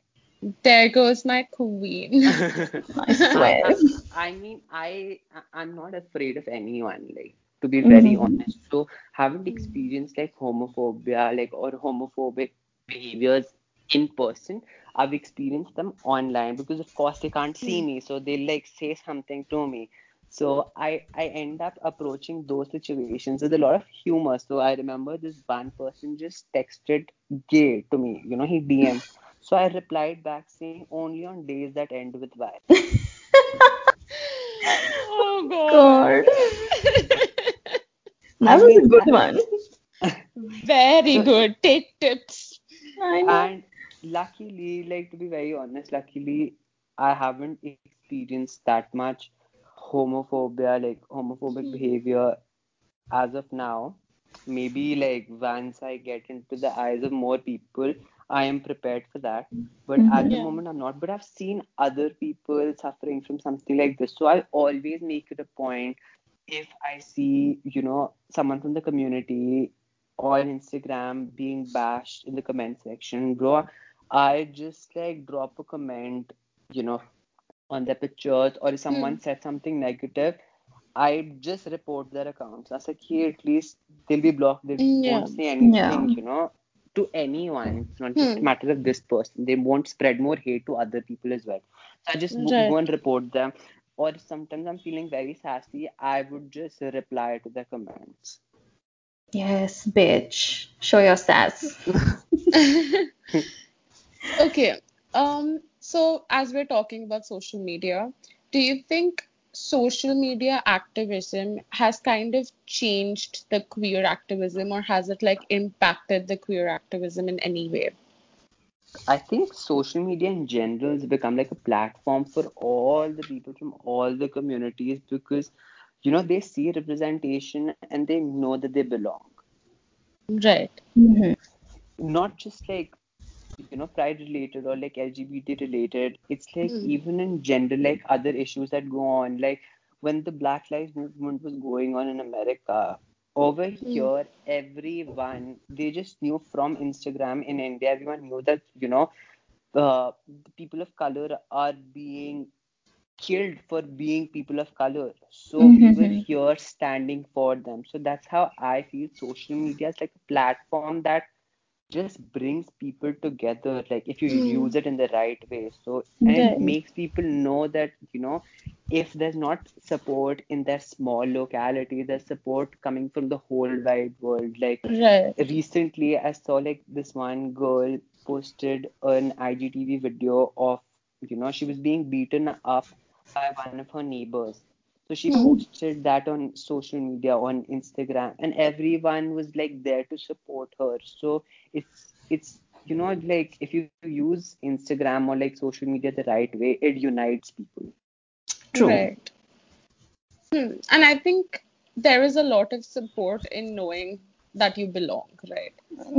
There goes my queen. [laughs] I swear. I, I, I mean, I I- I'm not afraid of anyone. Like to be very Mhm. honest. So haven't experienced like homophobia, like or homophobic behaviors in person. I've experienced them online because of course they can't see me, so they like say something to me. So I I end up approaching those situations with a lot of humor. So I remember this one person just texted gay to me. You know, he DM. So I replied back saying only on days that end with Y. [laughs] oh God. [laughs] That I was a good one. Very So- good. Take tips. I know. And luckily, like to be very honest, luckily I haven't experienced that much homophobia, like homophobic hmm. behavior as of now. Maybe like once I get into the eyes of more people, I am prepared for that. But at the Yeah. moment, I'm not. But I've seen other people suffering from something like this. So I always make it a point if I see, you know, someone from the community or Instagram being bashed in the comment section, bro, I just like drop a comment, you know, on their pictures, or if someone hmm. said something negative, I just report their accounts. I was like, here at least they'll be blocked. They Yeah. won't say anything, Yeah. you know, to anyone. It's not just a Hmm. matter of this person. They won't spread more hate to other people as well. So I just w- Right. go and report them. Or sometimes I'm feeling very sassy, I would just reply to the comments. Yes, bitch. Show your sass. [laughs] [laughs] Okay. Um, so as we're talking about social media, do you think social media activism has kind of changed the queer activism or has it like impacted the queer activism in any way? I think social media in general has become like a platform for all the people from all the communities because, you know, they see representation and they know that they belong. Right. hmm Not just like, you know, pride related or like LGBT related. It's like Hmm. even in gender, like other issues that go on. Like when the Black Lives Movement was going on in America, over here, everyone, they just knew from Instagram in India, everyone knew that, you know, uh, the people of color are being killed for being people of color. So we were hmm here standing for them. So that's how I feel social media is like a platform that just brings people together like if you Hmm. use it in the right way so and it makes people know that you know if there's not support in their small locality there's support coming from the whole wide world like Right. recently i saw like this one girl posted an igtv video of you know she was being beaten up by one of her neighbors so she Hmm. posted that on social media on instagram and everyone was like there to support her so it's it's you know like if you use instagram or like social media the right way it unites people True. Right. Hmm. And I think there is a lot of support in knowing that you belong, right?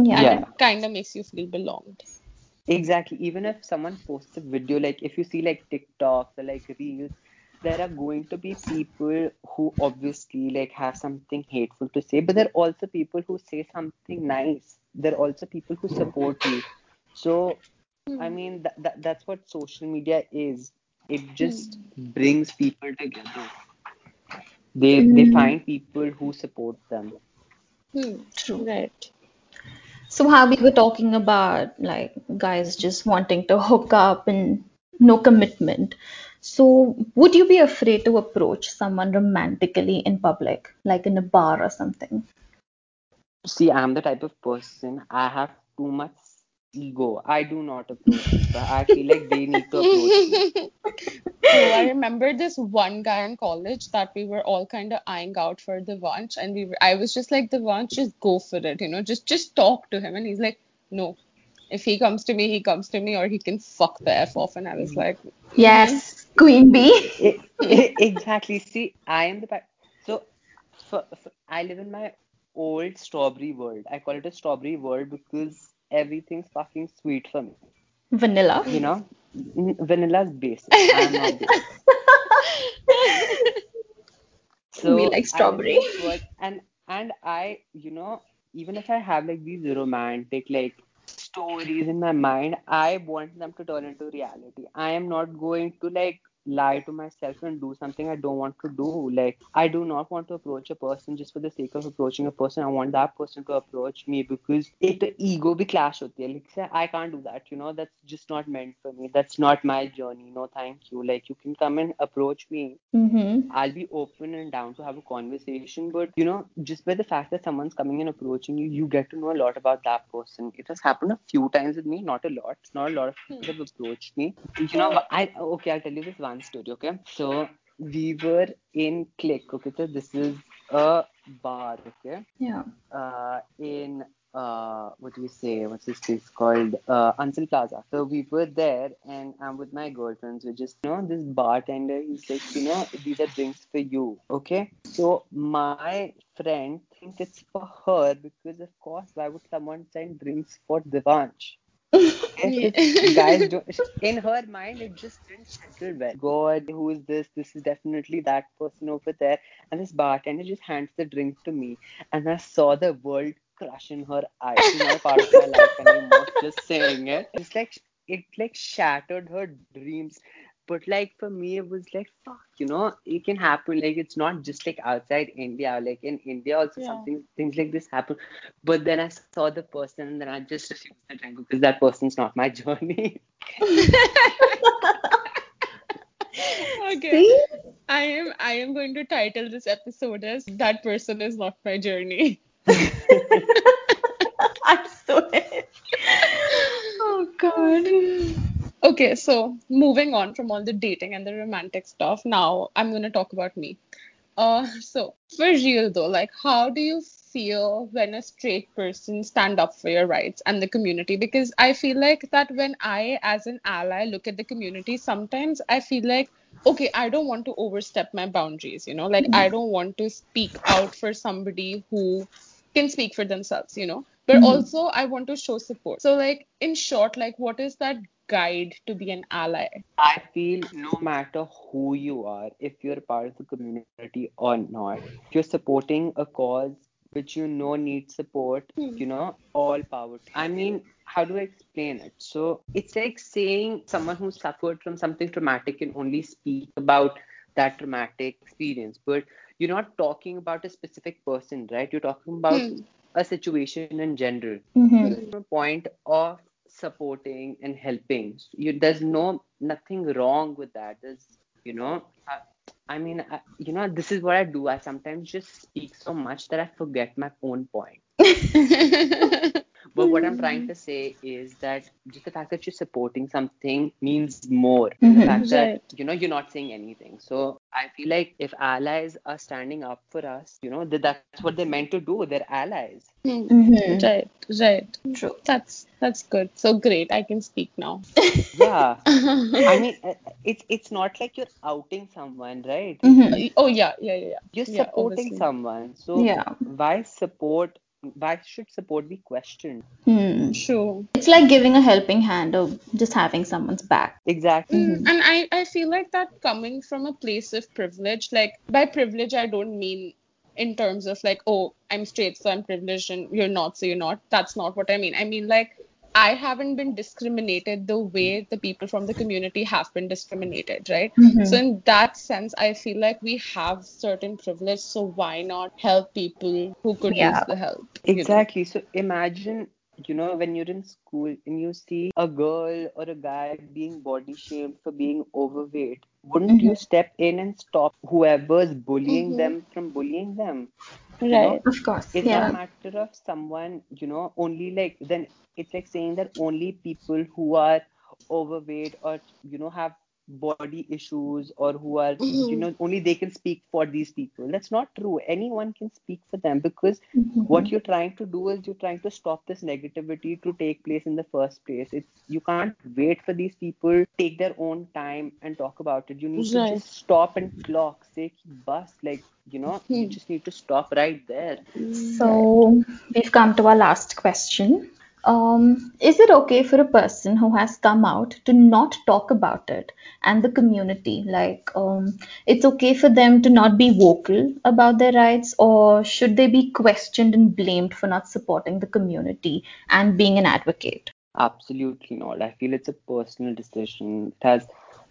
And Yeah. yeah it kind of makes you feel belonged. exactly even if someone posts a video like if you see like tiktoks or like reels there are going to be people who obviously like have something hateful to say but there are also people who say something nice there are also people who support you so I Hmm. mean, that, that that's what social media is. It just Hmm. brings people together. They they Mm, find people who support them. Hmm. true. Right. So how we were talking about like guys just wanting to hook up and no commitment. So would you be afraid to approach someone romantically in public, like in a bar or something? See, I'm the type of person I have too much ego. I do not approach people. I feel like they need to approach me. [laughs] True. I remember this one guy in college that we were all kind of eyeing out for the lunch, and we were, I was just like, the lunch, just go for it, you know, just just talk to him. And he's like, no, if he comes to me, he comes to me, or he can fuck the f off. And I was like, mm-hmm. Yes, Queen Bee. Exactly. See, I am the. So, for, for, I live in my old strawberry world. I call it a strawberry world because everything's fucking sweet for me. Vanilla. You know, vanilla's basic. [laughs] [laughs] I am not basic. We So like I live strawberry. and and I, you know, even if I have like these romantic like stories in my mind, I want them to turn into reality. I am not going to like lie to myself and do something I don't want to do. Like, I do not want to approach a person just for the sake of approaching a person. I want that person to approach me because it ego be clash with. Like, I can't do that. You know, that's just not meant for me. That's not my journey. No, thank you. Like, you can come and approach me. Mm-hmm. I'll be open and down to have a conversation. But you know, just by the fact that someone's coming and approaching you, you get to know a lot about that person. It has happened a few times with me. Not a lot. Not a lot of people hmm. have approached me. You know, I okay. I'll tell you this one story. Okay, so we were in Click. Okay, so this is a bar. Okay, Yeah. uh, in uh, what do you say? What's this place called? Uh, Ansal Plaza. So we were there, and I'm with my girlfriends. We just, you know, this bartender. He's like, you know, these are drinks for you. Okay. So my friend thinks it's for her because, of course, why would someone send drinks for Devansh? Okay, Yeah. guys [laughs] don't. In her mind, it just didn't settle well. God, who is this? This is definitely that person over there. And this bartender just hands the drink to me, and I saw the world crush in her eyes. She's not a part of my life anymore. Just saying it. it's like it, like shattered her dreams. But like for me, it was like fuck, you know, it can happen. Like it's not just like outside India. Like in India, also Yeah. something things like this happen. But then I saw the person and then I just refused the drink because that person's not my [laughs] journey. Okay. See? I am I am going to title this episode as That Person Is Not My Journey. [laughs] I swear. [laughs] Oh God. Okay, so moving on from all the dating and the romantic stuff, now I'm gonna talk about me. Uh, so for real though, like how do you feel when a straight person stand up for your rights and the community? Because I feel like that when I as an ally look at the community sometimes I feel like okay I don't want to overstep my boundaries you know? Like I don't want to speak out for somebody who can speak for themselves you know? But also I want to show support. So like in short like what is that guide to be an ally I feel no matter who you are, if you're part of the community or not, if you're supporting a cause which you know needs support, you know, all power. I mean, how do I explain it? So it's like saying someone who suffered from something traumatic can only speak about that traumatic experience, but you're not talking about a specific person, right? You're talking about a situation in general. Mm-hmm. From a point of supporting and helping. You, there's no nothing wrong with that. There's, you know, I, I mean, I, you know, this is what I do. I sometimes just speak so much that I forget my own point. [laughs] But what I'm trying to say is that just the fact that you're supporting something means more than the fact that you know you're not saying anything. So I feel like if allies are standing up for us, you know, that that's what they're meant to do. They're allies. Mm-hmm. right right True. that's that's good so great I can speak now Yeah. [laughs] I mean, uh, it's it's not like you're outing someone, right? Mm-hmm. oh yeah yeah yeah yeah You're yeah supporting obviously. someone. So Yeah. why support? Why should support be questioned? Hmm. true It's like giving a helping hand or just having someone's back. Exactly. Mm, and I, I feel like that coming from a place of privilege, like by privilege, I don't mean in terms of like, oh, I'm straight, so I'm privileged, and you're not, so you're not. That's not what I mean. I mean, like, I haven't been discriminated the way the people from the community have been discriminated, right? Mhm. So, in that sense, I feel like we have certain privilege, so why not help people who could Yeah. use the help? you know? Exactly. So imagine, you know, when you're in school and you see a girl or a guy being body shamed for being overweight, wouldn't you step in and stop whoever's bullying Mhm. them from bullying them? You know, Right. Of course. it's not Yeah. a matter of someone, you know, only like then it's like saying that only people who are overweight or you know have body issues or who are you know only they can speak for these people. That's not true. Anyone can speak for them because what you're trying to do is you're trying to stop this negativity to take place in the first place. It's you can't wait for these people take their own time and talk about it. You need to just stop and clock, say bus, like you know, you Hmm. just need to stop right there. So we've come to our last question. Um, is it okay for a person who has come out to not talk about it and the community? Like, um, it's okay for them to not be vocal about their rights, or should they be questioned and blamed for not supporting the community and being an advocate? Absolutely not. I feel it's a personal decision. It has,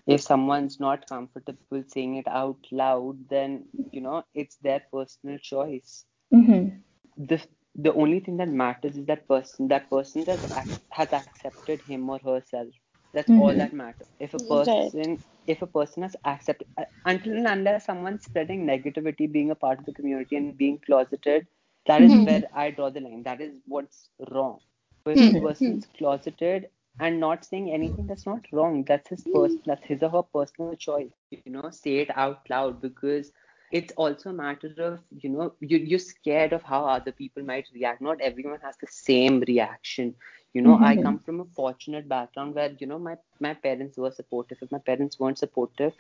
if someone's not comfortable saying it out loud, then you know it's their personal choice. Mm-hmm. The the only thing that matters is that person that person has has accepted him or herself. That's all Mhm. that matters. If a Right. person if a person has accepted uh, until and unless someone's spreading negativity, being a part of the community and being closeted, that is where I draw the line. That is what's wrong. If a person's closeted and not saying anything, that's not wrong. That's his person. That's his or her personal choice. You know, say it out loud because it's also a matter of you know you, you're scared of how other people might react. Not everyone has the same reaction. You know, I Mhm. come from a fortunate background where you know my my parents were supportive. If my parents weren't supportive,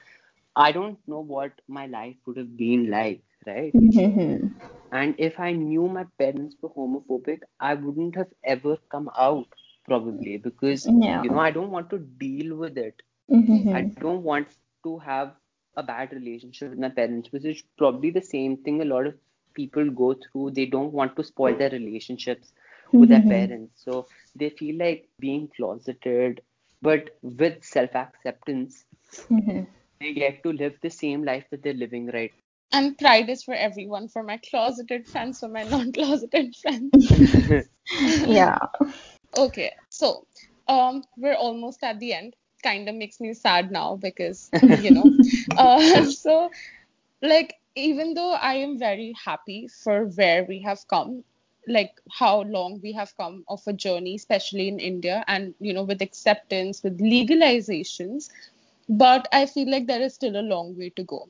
I don't know what my life would have been like, right? Mhm. And if I knew my parents were homophobic, I wouldn't have ever come out, probably, because, you know, I don't want to deal with it. I Mhm. don't want to have a bad relationship with my parents, which is probably the same thing a lot of people go through. They don't want to spoil their relationships with their Mhm. parents. So they feel like being closeted, but with self acceptance, Mhm. they get to live the same life that they're living right now. And pride is for everyone, for my closeted friends, for my [laughs] non-closeted friends. [laughs] Yeah. Okay, so um, we're almost at the end. Kind of makes me sad now because [laughs] you know. Uh, so like even though I am very happy for where we have come, like how long we have come of a journey, especially in India, and you know with acceptance, with legalizations, but I feel like there is still a long way to go.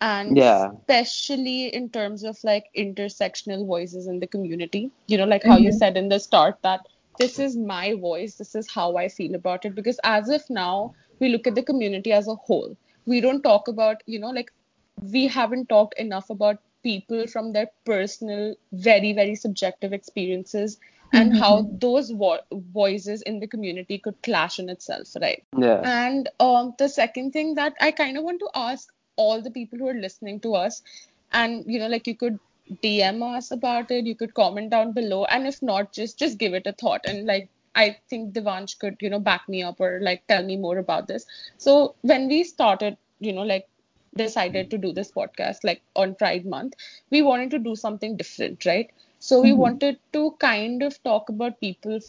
and Yeah. especially in terms of like intersectional voices in the community. You know, like how you Mhm. said in the start that this is my voice, this is how I feel about it. Because as of now, we look at the community as a whole. We don't talk about, you know, like we haven't talked enough about people from their personal, very, very subjective experiences and how those vo- voices in the community could clash in itself, right? Yeah. And um, the second thing that I kind of want to ask all the people who are listening to us, and you know, like you could DM us about it, you could comment down below, and if not, just just give it a thought. And like I think Devansh could, you know, back me up or like tell me more about this. So when we started, you know, like decided to do this podcast like on Pride Month, we wanted to do something different, right? So we mm-hmm. wanted to kind of talk about people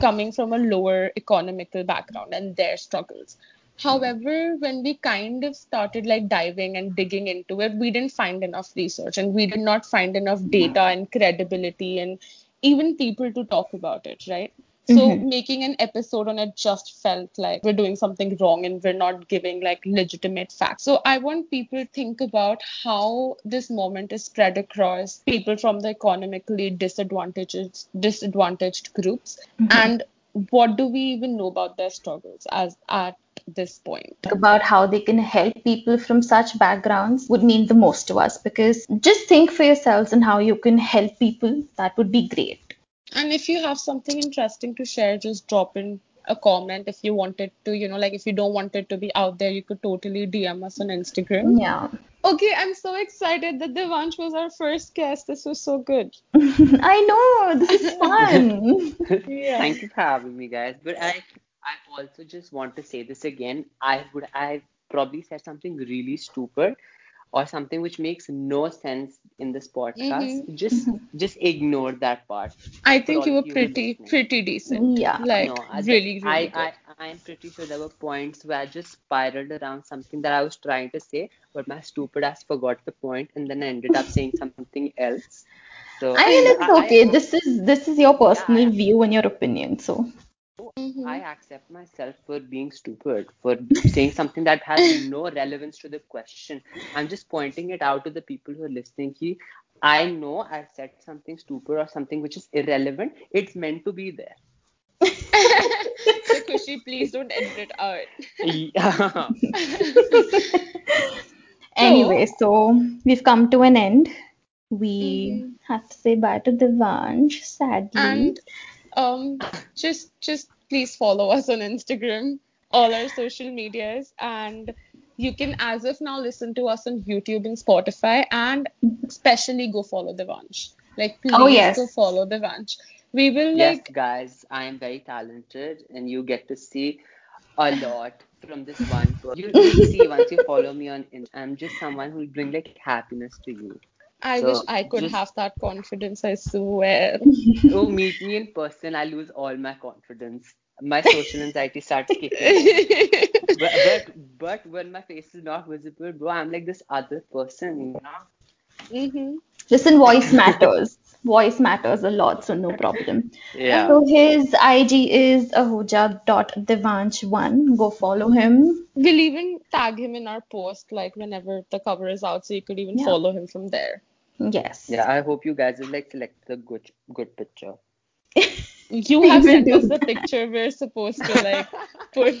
coming from a lower economical background and their struggles. However, when we kind of started like diving and digging into it, we didn't find enough research and we did not find enough data and credibility and even people to talk about it, right? So mm-hmm. making an episode on it just felt like we're doing something wrong and we're not giving like legitimate facts. So I want people to think about how this moment is spread across people from the economically disadvantaged disadvantaged groups mm-hmm. and what do we even know about their struggles as at this point. about how they can help people from such backgrounds would mean the most to us because just think for yourselves and how you can help people. That would be great. And if you have something interesting to share, just drop in a comment. If you wanted to, you know, like if you don't want it to be out there, you could totally DM us on Instagram. Yeah. Okay, I'm so excited that Devansh was our first guest. This was so good. [laughs] I know, this is fun. [laughs] Yeah. Thank you for having me, guys. But I, I also just want to say this again. I would, I probably said something really stupid, or something which makes no sense in this podcast. Mm-hmm. Just, mm-hmm. just ignore that part. I think you were of you who are pretty, pretty decent. Yeah. Like No, I, really, really I, good. I, I'm pretty sure there were points where I just spiraled around something that I was trying to say, but my stupid ass forgot the point, and then I ended up saying something else. So I mean, it's I- I- okay. This is this is your personal Yeah. view and your opinion. So Mm-hmm. I accept myself for being stupid, for saying something that has [laughs] no relevance to the question. I'm just pointing it out to the people who are listening. Ki, I know I've said something stupid or something which is irrelevant. It's meant to be there. so [laughs] Khushi, please don't edit it out. Yeah. [laughs] anyway, so we've come to an end. We Mhm. have to say bye to Devansh, sadly. And um, just just please follow us on Instagram, all our social medias, and you can as of now listen to us on YouTube and Spotify, and especially go follow Devansh. Like oh, please Oh, yes. go follow Devansh. We will yes, like guys, I am very talented, and you get to see a lot from this one. You, you'll see once you follow me on. In, I'm just someone who will bring like happiness to you. I So, wish I could just- have that confidence, I swear. Oh, meet me in person. I lose all my confidence. My social anxiety starts [laughs] kicking. but, but but when my face is not visible, bro, I'm like this other person, you know. hmm Listen, voice matters. voice matters a lot, so no problem. Yeah. So his IG is ahuja.devansh1. Go follow him. We'll even tag him in our post, like whenever the cover is out, so you could even Yeah. follow him from there. Yes. Yeah, I hope you guys will like select a good good picture. [laughs] You [laughs] have will sent us the picture we're supposed to like [laughs] put.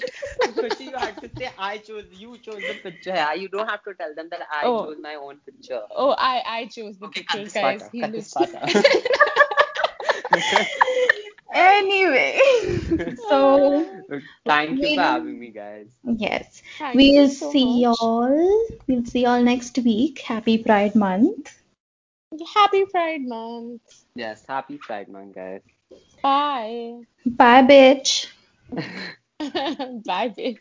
Khushi, you had to say I chose you chose the picture. Yeah, you don't have to tell them that I Oh. chose my own picture. Oh, I I chose the Okay, cut pictures, this guys. He looks. part. [laughs] Anyway, so Thank you We'll- for having me, guys. yes, Thank we'll you so see much. y'all. We'll see y'all next week. Happy Pride Month. Happy Pride Month. Yes, happy Pride Month, guys. Bye. Bye, bitch. [laughs] Bye, bitch.